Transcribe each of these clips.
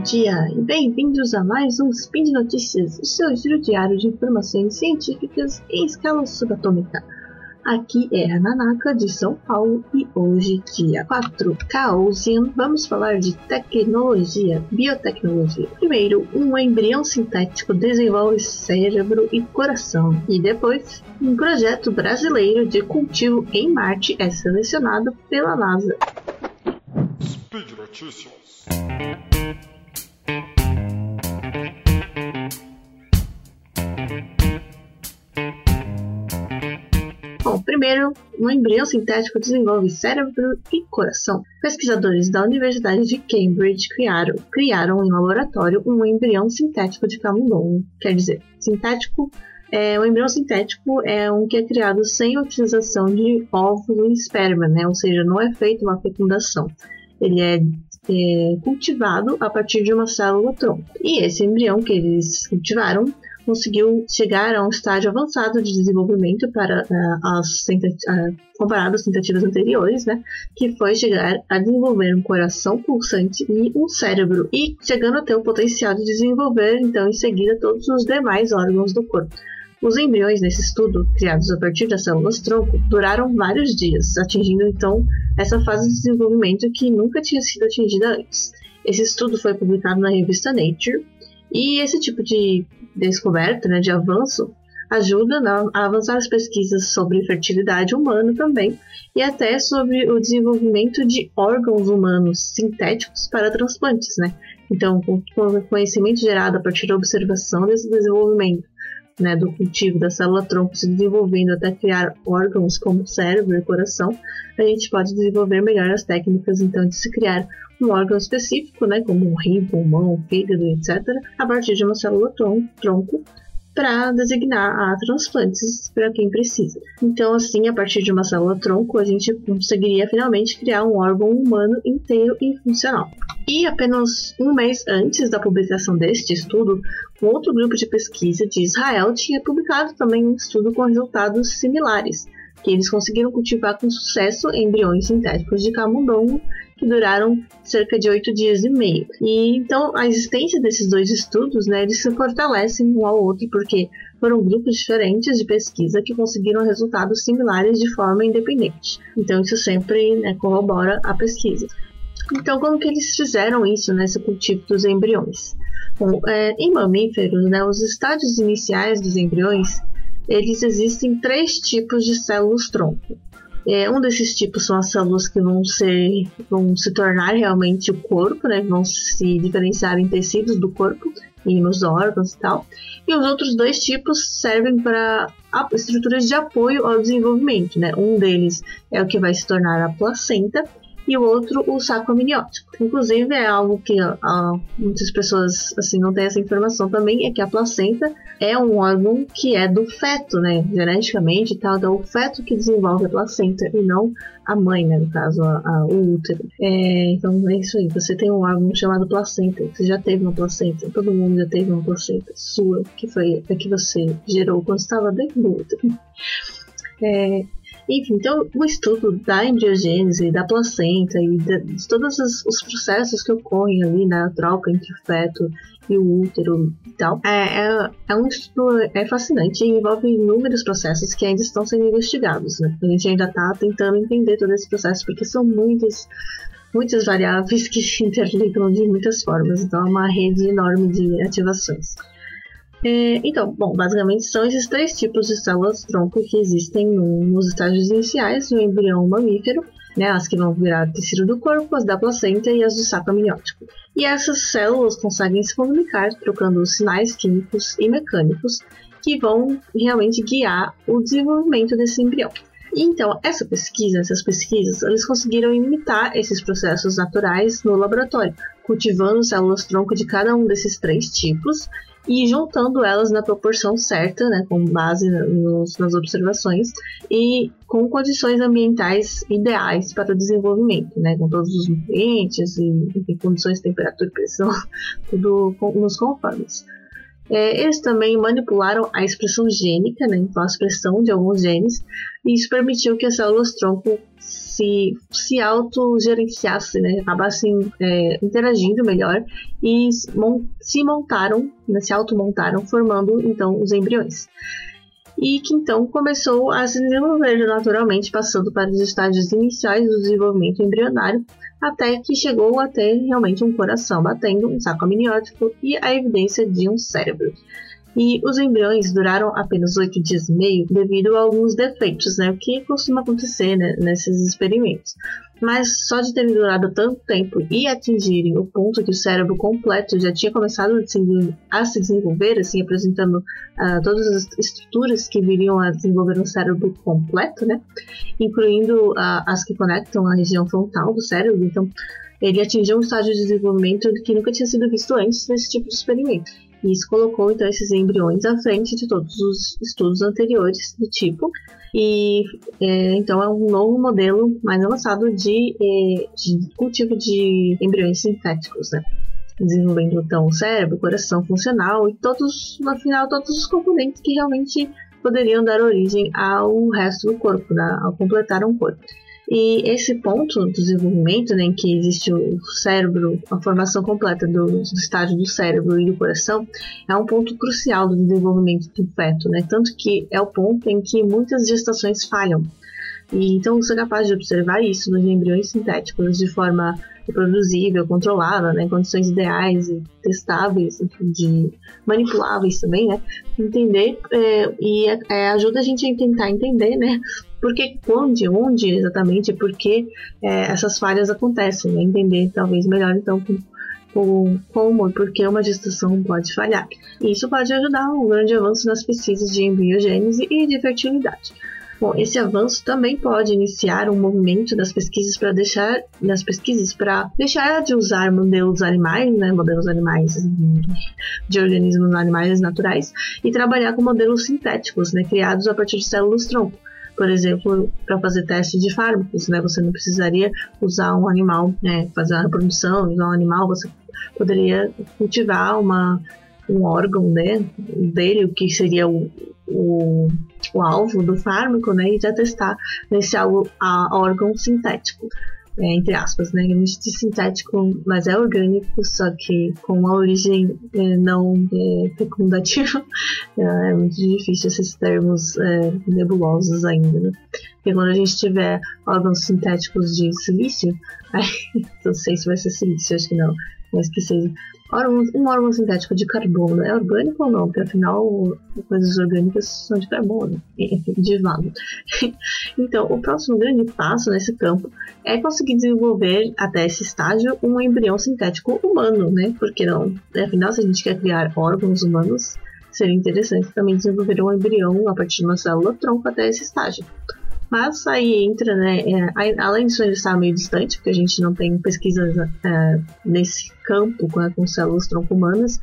bom dia e bem-vindos a mais um Spin de Notícias, o seu giro diário de informações científicas em escala subatômica. Aqui é a Nanaka de São Paulo e hoje, dia 4, Caosian, vamos falar de tecnologia, biotecnologia. Primeiro, um embrião sintético desenvolve cérebro e coração. E depois, um projeto brasileiro de cultivo em Marte é selecionado pela NASA. Speed Notícias. Primeiro, um embrião sintético desenvolve cérebro e coração. Pesquisadores da Universidade de Cambridge criaram, criaram em laboratório um embrião sintético de camundongo. Quer dizer, sintético é, o embrião sintético é um que é criado sem a utilização de óvulo e esperma, né? ou seja, não é feita uma fecundação. Ele é, é cultivado a partir de uma célula tronco. E esse embrião que eles cultivaram conseguiu chegar a um estágio avançado de desenvolvimento para uh, as uh, comparado às tentativas anteriores, né, que foi chegar a desenvolver um coração pulsante e um cérebro, e chegando a ter o potencial de desenvolver, então, em seguida, todos os demais órgãos do corpo. Os embriões nesse estudo, criados a partir das células tronco, duraram vários dias, atingindo então essa fase de desenvolvimento que nunca tinha sido atingida antes. Esse estudo foi publicado na revista Nature, e esse tipo de descoberta, né, de avanço, ajuda a avançar as pesquisas sobre fertilidade humana também e até sobre o desenvolvimento de órgãos humanos sintéticos para transplantes, né? Então, com o conhecimento gerado a partir da observação desse desenvolvimento né, do cultivo da célula tronco se desenvolvendo até criar órgãos como cérebro e coração, a gente pode desenvolver melhor as técnicas então de se criar um órgão específico, né, como um rim, pulmão, fígado, etc., a partir de uma célula tronco para designar a transplantes para quem precisa. Então, assim, a partir de uma célula tronco, a gente conseguiria finalmente criar um órgão humano inteiro e funcional. E apenas um mês antes da publicação deste estudo, um outro grupo de pesquisa de Israel tinha publicado também um estudo com resultados similares, que eles conseguiram cultivar com sucesso embriões sintéticos de camundongo que duraram cerca de oito dias e meio. E então a existência desses dois estudos, né, eles se fortalecem um ao outro porque foram grupos diferentes de pesquisa que conseguiram resultados similares de forma independente. Então isso sempre né, corrobora a pesquisa. Então como que eles fizeram isso nesse cultivo dos embriões? Bom, é, em mamíferos, né, os estádios iniciais dos embriões eles existem três tipos de células tronco. É, um desses tipos são as células que vão ser, vão se tornar realmente o corpo, né? Vão se diferenciar em tecidos do corpo e nos órgãos e tal. E os outros dois tipos servem para estruturas de apoio ao desenvolvimento, né? Um deles é o que vai se tornar a placenta e o outro o saco amniótico. Inclusive é algo que uh, muitas pessoas assim não têm essa informação também é que a placenta é um órgão que é do feto, né, geneticamente tal, então o feto que desenvolve a placenta e não a mãe, né, no caso a, a, o útero. É, então é isso aí. Você tem um órgão chamado placenta. Você já teve uma placenta. Todo mundo já teve uma placenta sua que foi a que você gerou quando estava dentro do útero. É, enfim, então o estudo da embriogênese, da placenta e de, de todos os, os, processos que ocorrem ali na troca entre o feto e o útero e tal, é, é, é um estudo é fascinante e envolve inúmeros processos que ainda estão sendo investigados. Né? A gente ainda está tentando entender todo esse processo porque são muitas muitas variáveis que se interligam de muitas formas, então é uma rede enorme de ativações. É, então, bom, basicamente são esses três tipos de células tronco que existem no, nos estágios iniciais do embrião mamífero, né, as que vão virar tecido do corpo, as da placenta e as do saco amniótico. E essas células conseguem se comunicar trocando sinais químicos e mecânicos que vão realmente guiar o desenvolvimento desse embrião. Então, essa pesquisa, essas pesquisas, eles conseguiram imitar esses processos naturais no laboratório, cultivando células tronco de cada um desses três tipos e juntando elas na proporção certa, né, com base nos, nas observações e com condições ambientais ideais para o desenvolvimento, né, com todos os nutrientes e condições de temperatura e pressão, tudo com, nos conformes. É, eles também manipularam a expressão gênica, né, então a expressão de alguns genes, e isso permitiu que as células-tronco se, se autogerenciassem, né, acabassem é, interagindo melhor e se montaram, né, se automontaram, formando então os embriões e que então começou a se desenvolver naturalmente, passando para os estágios iniciais do desenvolvimento embrionário, até que chegou a ter realmente um coração batendo, um saco amniótico e a evidência de um cérebro. E os embriões duraram apenas oito dias e meio devido a alguns defeitos, né, o que costuma acontecer né, nesses experimentos mas só de terem durado tanto tempo e atingirem o ponto que o cérebro completo já tinha começado a se desenvolver, assim, apresentando uh, todas as estruturas que viriam a desenvolver um cérebro completo, né? Incluindo uh, as que conectam a região frontal do cérebro. Então, ele atingiu um estágio de desenvolvimento que nunca tinha sido visto antes nesse tipo de experimento. E isso colocou então esses embriões à frente de todos os estudos anteriores do tipo, e é, então é um novo modelo mais avançado de, é, de cultivo de embriões sintéticos, né? Desenvolvendo então o cérebro, o coração funcional e todos, no final, todos os componentes que realmente poderiam dar origem ao resto do corpo, né? ao completar um corpo. E esse ponto do desenvolvimento, né, em que existe o cérebro, a formação completa do, do, estágio do cérebro e do coração, é um ponto crucial do desenvolvimento do feto, né? Tanto que é o ponto em que muitas gestações falham. E então é capaz de observar isso nos embriões sintéticos de forma reproduzível, controlada, né, em condições ideais e testáveis, de manipuláveis também, né, entender é, e é, ajuda a gente a tentar entender, né, porque onde, onde exatamente, por que é, essas falhas acontecem, né, entender talvez melhor então com, como e por que uma gestação pode falhar. Isso pode ajudar um grande avanço nas pesquisas de embriogênese e de fertilidade. Bom, esse avanço também pode iniciar um movimento das pesquisas para deixar das pesquisas para deixar de usar modelos animais, né, modelos animais de organismos animais naturais e trabalhar com modelos sintéticos, né, criados a partir de células tronco. Por exemplo, para fazer teste de fármacos, né, você não precisaria usar um animal, né, fazer a reprodução, usar um animal, você poderia cultivar uma um órgão né, dele, o que seria o, o, o alvo do fármaco, né, e já testar nesse órgão sintético. É, entre aspas, né? Gente diz sintético, mas é orgânico, só que com a origem é, não é, fecundativa. É, é, muito difícil esses termos é, nebulosos ainda, né? Porque quando a gente tiver órgãos sintéticos de silício, aí, não sei se vai ser silício, acho que não, mas seja um órgão sintético de carbono é orgânico ou não? Porque afinal, coisas orgânicas são de carbono, de vago. então, o próximo grande passo nesse campo é conseguir desenvolver até esse estágio um embrião sintético humano, né? Porque não? Afinal, se a gente quer criar órgãos humanos, seria interessante também desenvolver um embrião a partir de uma célula tronco até esse estágio. Mas aí entra, né? É, além disso, ele está meio distante, porque a gente não tem pesquisas é, nesse campo com, células tronco-humanas,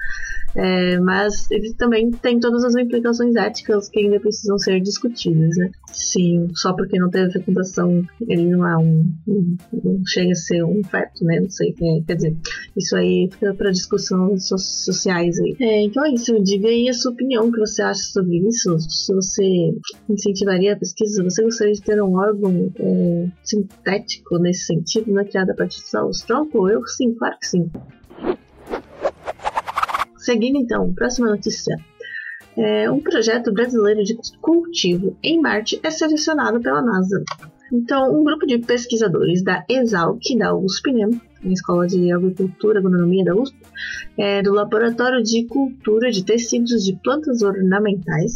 é, mas ele também tem todas as implicações éticas que ainda precisam ser discutidas, né? Se só porque não teve fecundação ele não é um, um chega a ser um feto, né? Não sei, é, quer dizer, isso aí fica para discussões so sociais aí. É, então é isso, diga aí a sua opinião, o que você acha sobre isso, se você incentivaria a pesquisa, você gostaria de ter um órgão é, sintético nesse sentido, né, criado a partir de células tronco? Eu sim, claro que sim. Seguindo então, próxima notícia. É, um projeto brasileiro de cultivo em Marte é selecionado pela NASA. Então, um grupo de pesquisadores da ESALC, da USP, né, a Escola de Agricultura e Agronomia da USP, é, do Laboratório de Cultura de Tecidos de Plantas Ornamentais,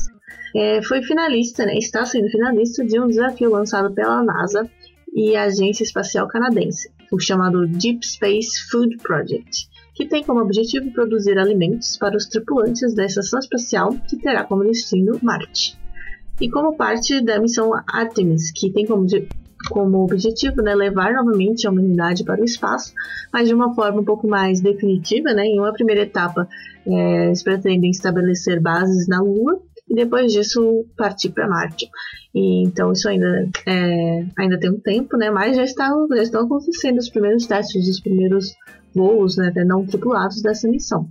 é, foi finalista, né, está sendo finalista de um desafio lançado pela NASA e a Agência Espacial Canadense, o chamado Deep Space Food Project que tem como objetivo produzir alimentos para os tripulantes da estação espacial que terá como destino Marte. E como parte da missão Artemis, que tem como, como objetivo né, levar novamente a humanidade para o espaço, mas de uma forma um pouco mais definitiva. Né? Em uma primeira etapa, é, eles pretendem estabelecer bases na Lua e depois disso partir para Marte. E, então isso ainda, é, ainda tem um tempo, né? mas já, está, já estão acontecendo os primeiros testes, os primeiros voos né, até não tripulados dessa missão.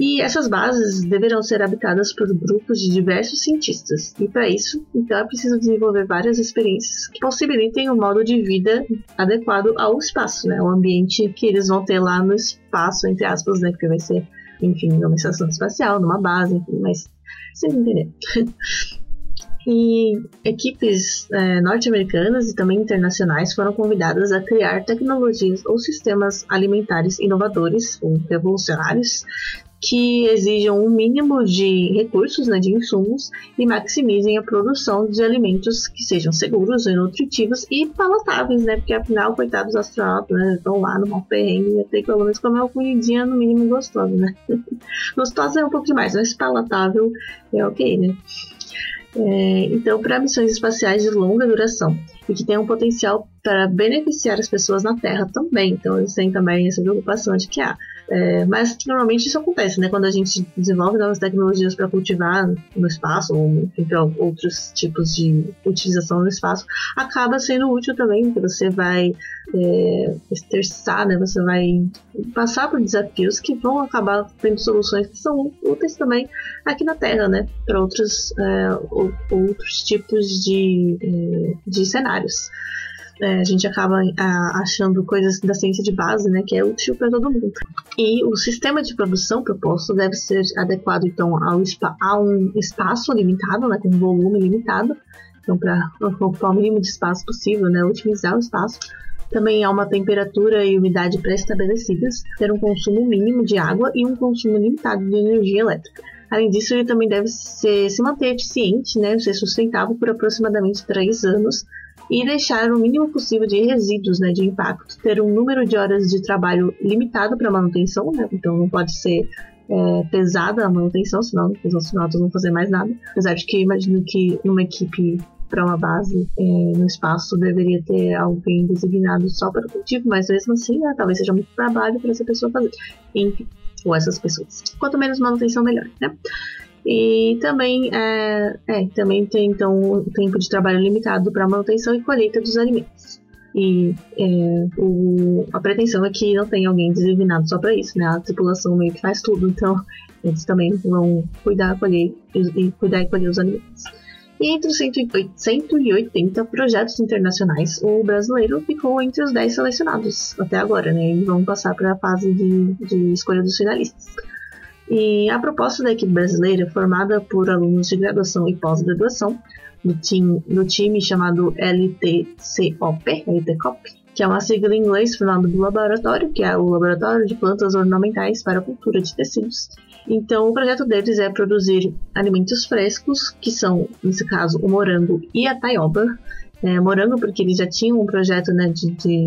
E essas bases deverão ser habitadas por grupos de diversos cientistas. E para isso, então é preciso desenvolver várias experiências que possibilitem um modo de vida adequado ao espaço, né? O ambiente que eles vão ter lá no espaço, entre aspas, né? Porque vai ser, enfim, numa estação espacial, numa base, enfim, mas vocês entenderam. e equipes é, norte-americanas e também internacionais foram convidadas a criar tecnologias ou sistemas alimentares inovadores ou revolucionários que exijam um mínimo de recursos, né, de insumos, e maximizem a produção de alimentos que sejam seguros e nutritivos e palatáveis, né, porque afinal, coitados astronautas, né, estão lá no mal perrengue, ter que pelo menos comer uma comidinha no mínimo gostosa, né. gostosa é um pouco demais, mas palatável é ok, né. É, então, para missões espaciais de longa duração e que tenham potencial para beneficiar as pessoas na Terra também. Então, eles têm também essa preocupação de que, ah, é, mas normalmente isso acontece, né? Quando a gente desenvolve novas tecnologias para cultivar no espaço, ou enfim, para outros tipos de utilização no espaço, acaba sendo útil também, porque você vai é, né? Você vai passar por desafios que vão acabar tendo soluções que são úteis também aqui na Terra, né? Para outros, é, outros tipos de, é, de cenários é, a gente acaba a, achando coisas da ciência de base, né, que é útil para todo mundo. E o sistema de produção proposto deve ser adequado então ao a um espaço limitado, né, com um volume limitado, então para ocupar o mínimo de espaço possível, né, otimizar o espaço. Também há uma temperatura e umidade pré-estabelecidas, ter um consumo mínimo de água e um consumo limitado de energia elétrica. Além disso, ele também deve ser, se manter eficiente, né, ser sustentável por aproximadamente 3 anos, e deixar o mínimo possível de resíduos né, de impacto, ter um número de horas de trabalho limitado para manutenção, né, então não pode ser é, pesada a manutenção, senão os astronautas não vão fazer mais nada. Apesar de que imagino que numa equipe para uma base é, no espaço deveria ter alguém designado só para o cultivo, mas mesmo assim, né, talvez seja muito trabalho para essa pessoa fazer. Enfim, ou essas pessoas. Quanto menos manutenção, melhor, né? E também, é, é, também tem então um tempo de trabalho limitado para manutenção e colheita dos alimentos. E é, o, a pretensão é que não tenha alguém designado só para isso, né? A tripulação meio que faz tudo, então eles também vão cuidar, colher e cuidar e colher os alimentos. E entre os 180 projetos internacionais, o brasileiro ficou entre os 10 selecionados até agora, né? E vão passar para a fase de, de escolha dos finalistas. E a proposta da equipe brasileira, formada por alunos de graduação e pós-graduação, do time, do time chamado LTCOP, LTCOP, que é uma sigla em inglês formada do laboratório, que é o Laboratório de Plantas Ornamentais para a Cultura de Tecidos. Então, o projeto deles é produzir alimentos frescos, que são, nesse caso, o morango e a taioba, é, morango, porque eles já tinham um projeto né, de, de,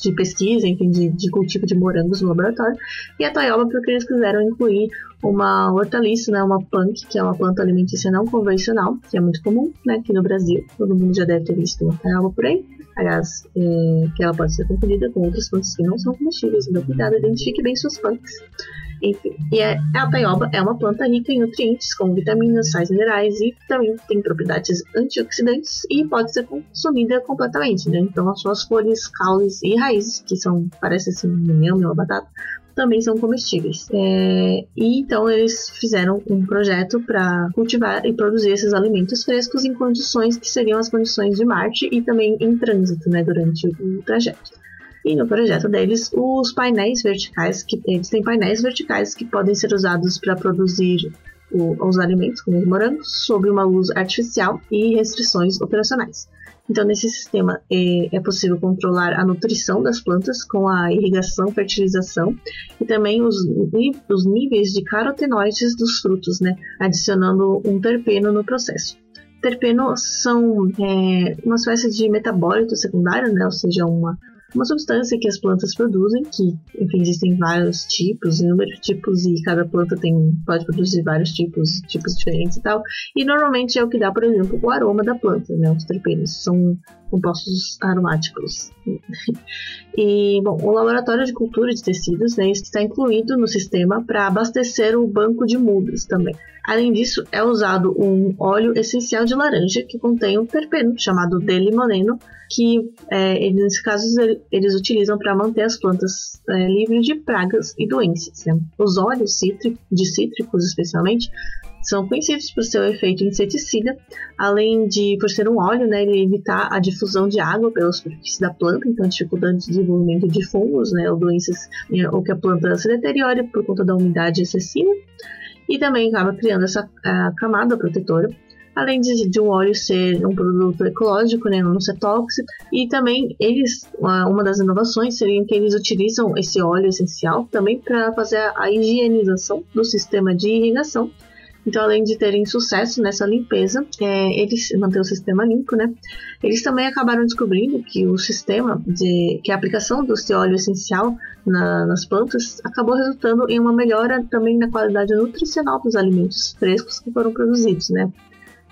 de pesquisa, enfim, de, de, cultivo de morangos no laboratório, e a taioba, porque eles quiseram incluir uma hortaliça, né, uma punk, que é uma planta alimentícia não convencional, que é muito comum né, aqui no Brasil, todo mundo já deve ter visto uma taioba por aí, aliás, é, que ela pode ser confundida com outras plantas que não são comestíveis, então cuidado, identifique bem suas punks. Enfim, e é, a taioba é uma planta rica em nutrientes, como vitaminas, sais minerais e também tem propriedades antioxidantes e pode ser consumida completamente, né? Então as suas folhas, caules e raízes, que são, parece assim, mel, uma batata, também são comestíveis. É, e então eles fizeram um projeto para cultivar e produzir esses alimentos frescos em condições que seriam as condições de Marte e também em trânsito, né, durante o trajeto. E no projeto deles, os painéis verticais, que eles têm painéis verticais que podem ser usados para produzir o, os alimentos, como os morangos, sob uma luz artificial e restrições operacionais. Então, nesse sistema é, é, possível controlar a nutrição das plantas com a irrigação, fertilização e também os, os níveis de carotenoides dos frutos, né, adicionando um terpeno no processo. Terpenos são é, uma espécie de metabólito secundário, né, ou seja, uma, uma substância que as plantas produzem, que, enfim, existem vários tipos, inúmeros tipos, e cada planta tem, pode produzir vários tipos, tipos diferentes e tal. E normalmente é o que dá, por exemplo, o aroma da planta, né? Os terpenos são compostos aromáticos. e, bom, o laboratório de cultura de tecidos né, está incluído no sistema para abastecer o banco de mudas também. Além disso, é usado um óleo essencial de laranja que contém um terpeno chamado D-limoneno, que é, nesse caso eles utilizam para manter as plantas é, livres de pragas e doenças. Né? Os óleos cítrico, de cítricos, especialmente, são conhecidos por seu efeito inseticida, além de, por ser um óleo, né, ele evitar a difusão de água pela superfície da planta, então dificultando o desenvolvimento de fungos, né, ou doenças, ou que a planta se deteriore por conta da umidade excessiva, e também acaba criando essa camada protetora, além de, de, um óleo ser um produto ecológico, né, não ser tóxico, e também eles, uma das inovações seria que eles utilizam esse óleo essencial também para fazer a higienização do sistema de irrigação, então, além de terem sucesso nessa limpeza, é, eles manter o sistema limpo, né? Eles também acabaram descobrindo que o sistema de que a aplicação do seu óleo essencial na, nas plantas acabou resultando em uma melhora também na qualidade nutricional dos alimentos frescos que foram produzidos, né?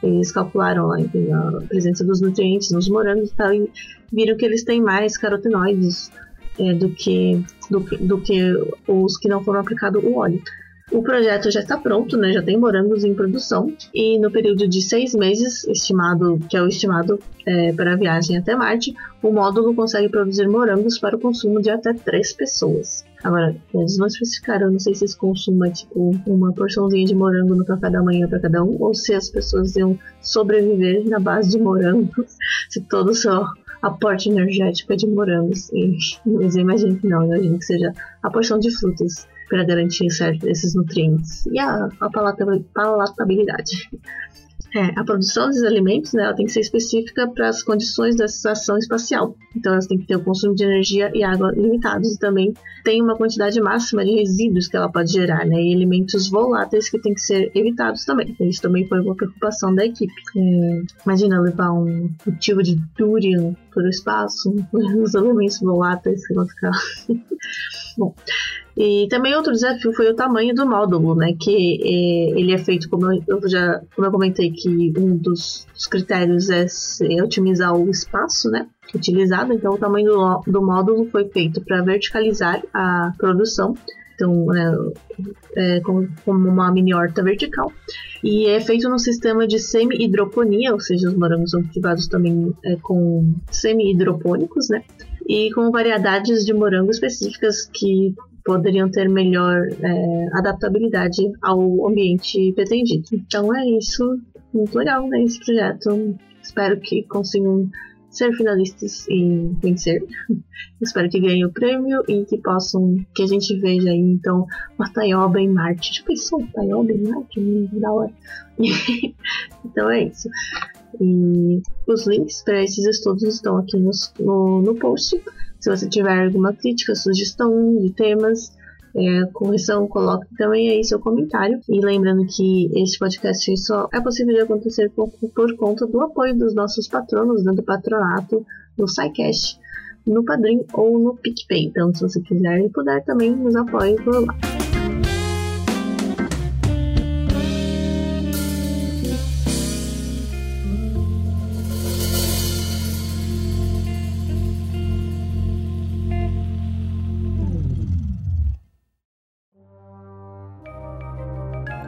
Eles calcularam enfim, a presença dos nutrientes nos morangos e tal, e viram que eles têm mais carotenoides é, do, que, do, do que os que não foram aplicados o óleo. O projeto já está pronto, né? Já tem morangos em produção e no período de seis meses, estimado que é o estimado é, para a viagem até Marte, o módulo consegue produzir morangos para o consumo de até três pessoas. Agora, eles não especificaram, não sei se esse consumo tipo uma porçãozinha de morango no café da manhã para cada um, ou se as pessoas iam sobreviver na base de morangos, se todo o seu aporte energético é de morangos. E, mas eu imagino que não, eu imagino que seja a porção de frutas para garantir certo, esses nutrientes e a, a palatabilidade. É, a produção desses alimentos né, ela tem que ser específica para as condições da estação espacial. Então, elas têm que ter o consumo de energia e água limitados e também tem uma quantidade máxima de resíduos que ela pode gerar, né, e alimentos voláteis que têm que ser evitados também. Isso também foi uma preocupação da equipe. É, imagina levar um cultivo de durian para o espaço, os elementos voláteis que vão ficar. Bom, e também outro desafio foi o tamanho do módulo, né? Que é, ele é feito, como eu, já como eu comentei, que um dos, dos critérios é, é, otimizar o espaço, né? Utilizado. Então, o tamanho do, do módulo foi feito para verticalizar a produção. Então, é, é como, como, uma mini horta vertical. E é feito no sistema de semi-hidroponia, ou seja, os morangos são cultivados também é, com semi-hidropônicos, né? e com variedades de morango específicas que poderiam ter melhor é, adaptabilidade ao ambiente pretendido. Então é isso, muito legal né, esse projeto. Espero que consigam ser finalistas e vencer. Espero que ganhem o prêmio e que possam, que a gente veja aí então uma Taioba em Marte. Já pensou Taioba em Marte? Muito da hora. então é isso. E os links para esses estudos estão aqui no, no post. Se você tiver alguma crítica, sugestão de temas, é, correção, coloque também aí seu comentário. E lembrando que este podcast só é possível de acontecer por, por conta do apoio dos nossos patronos, dentro do patronato do SciCast, no Padrim ou no PicPay. Então, se você quiser e puder, também nos apoie por lá.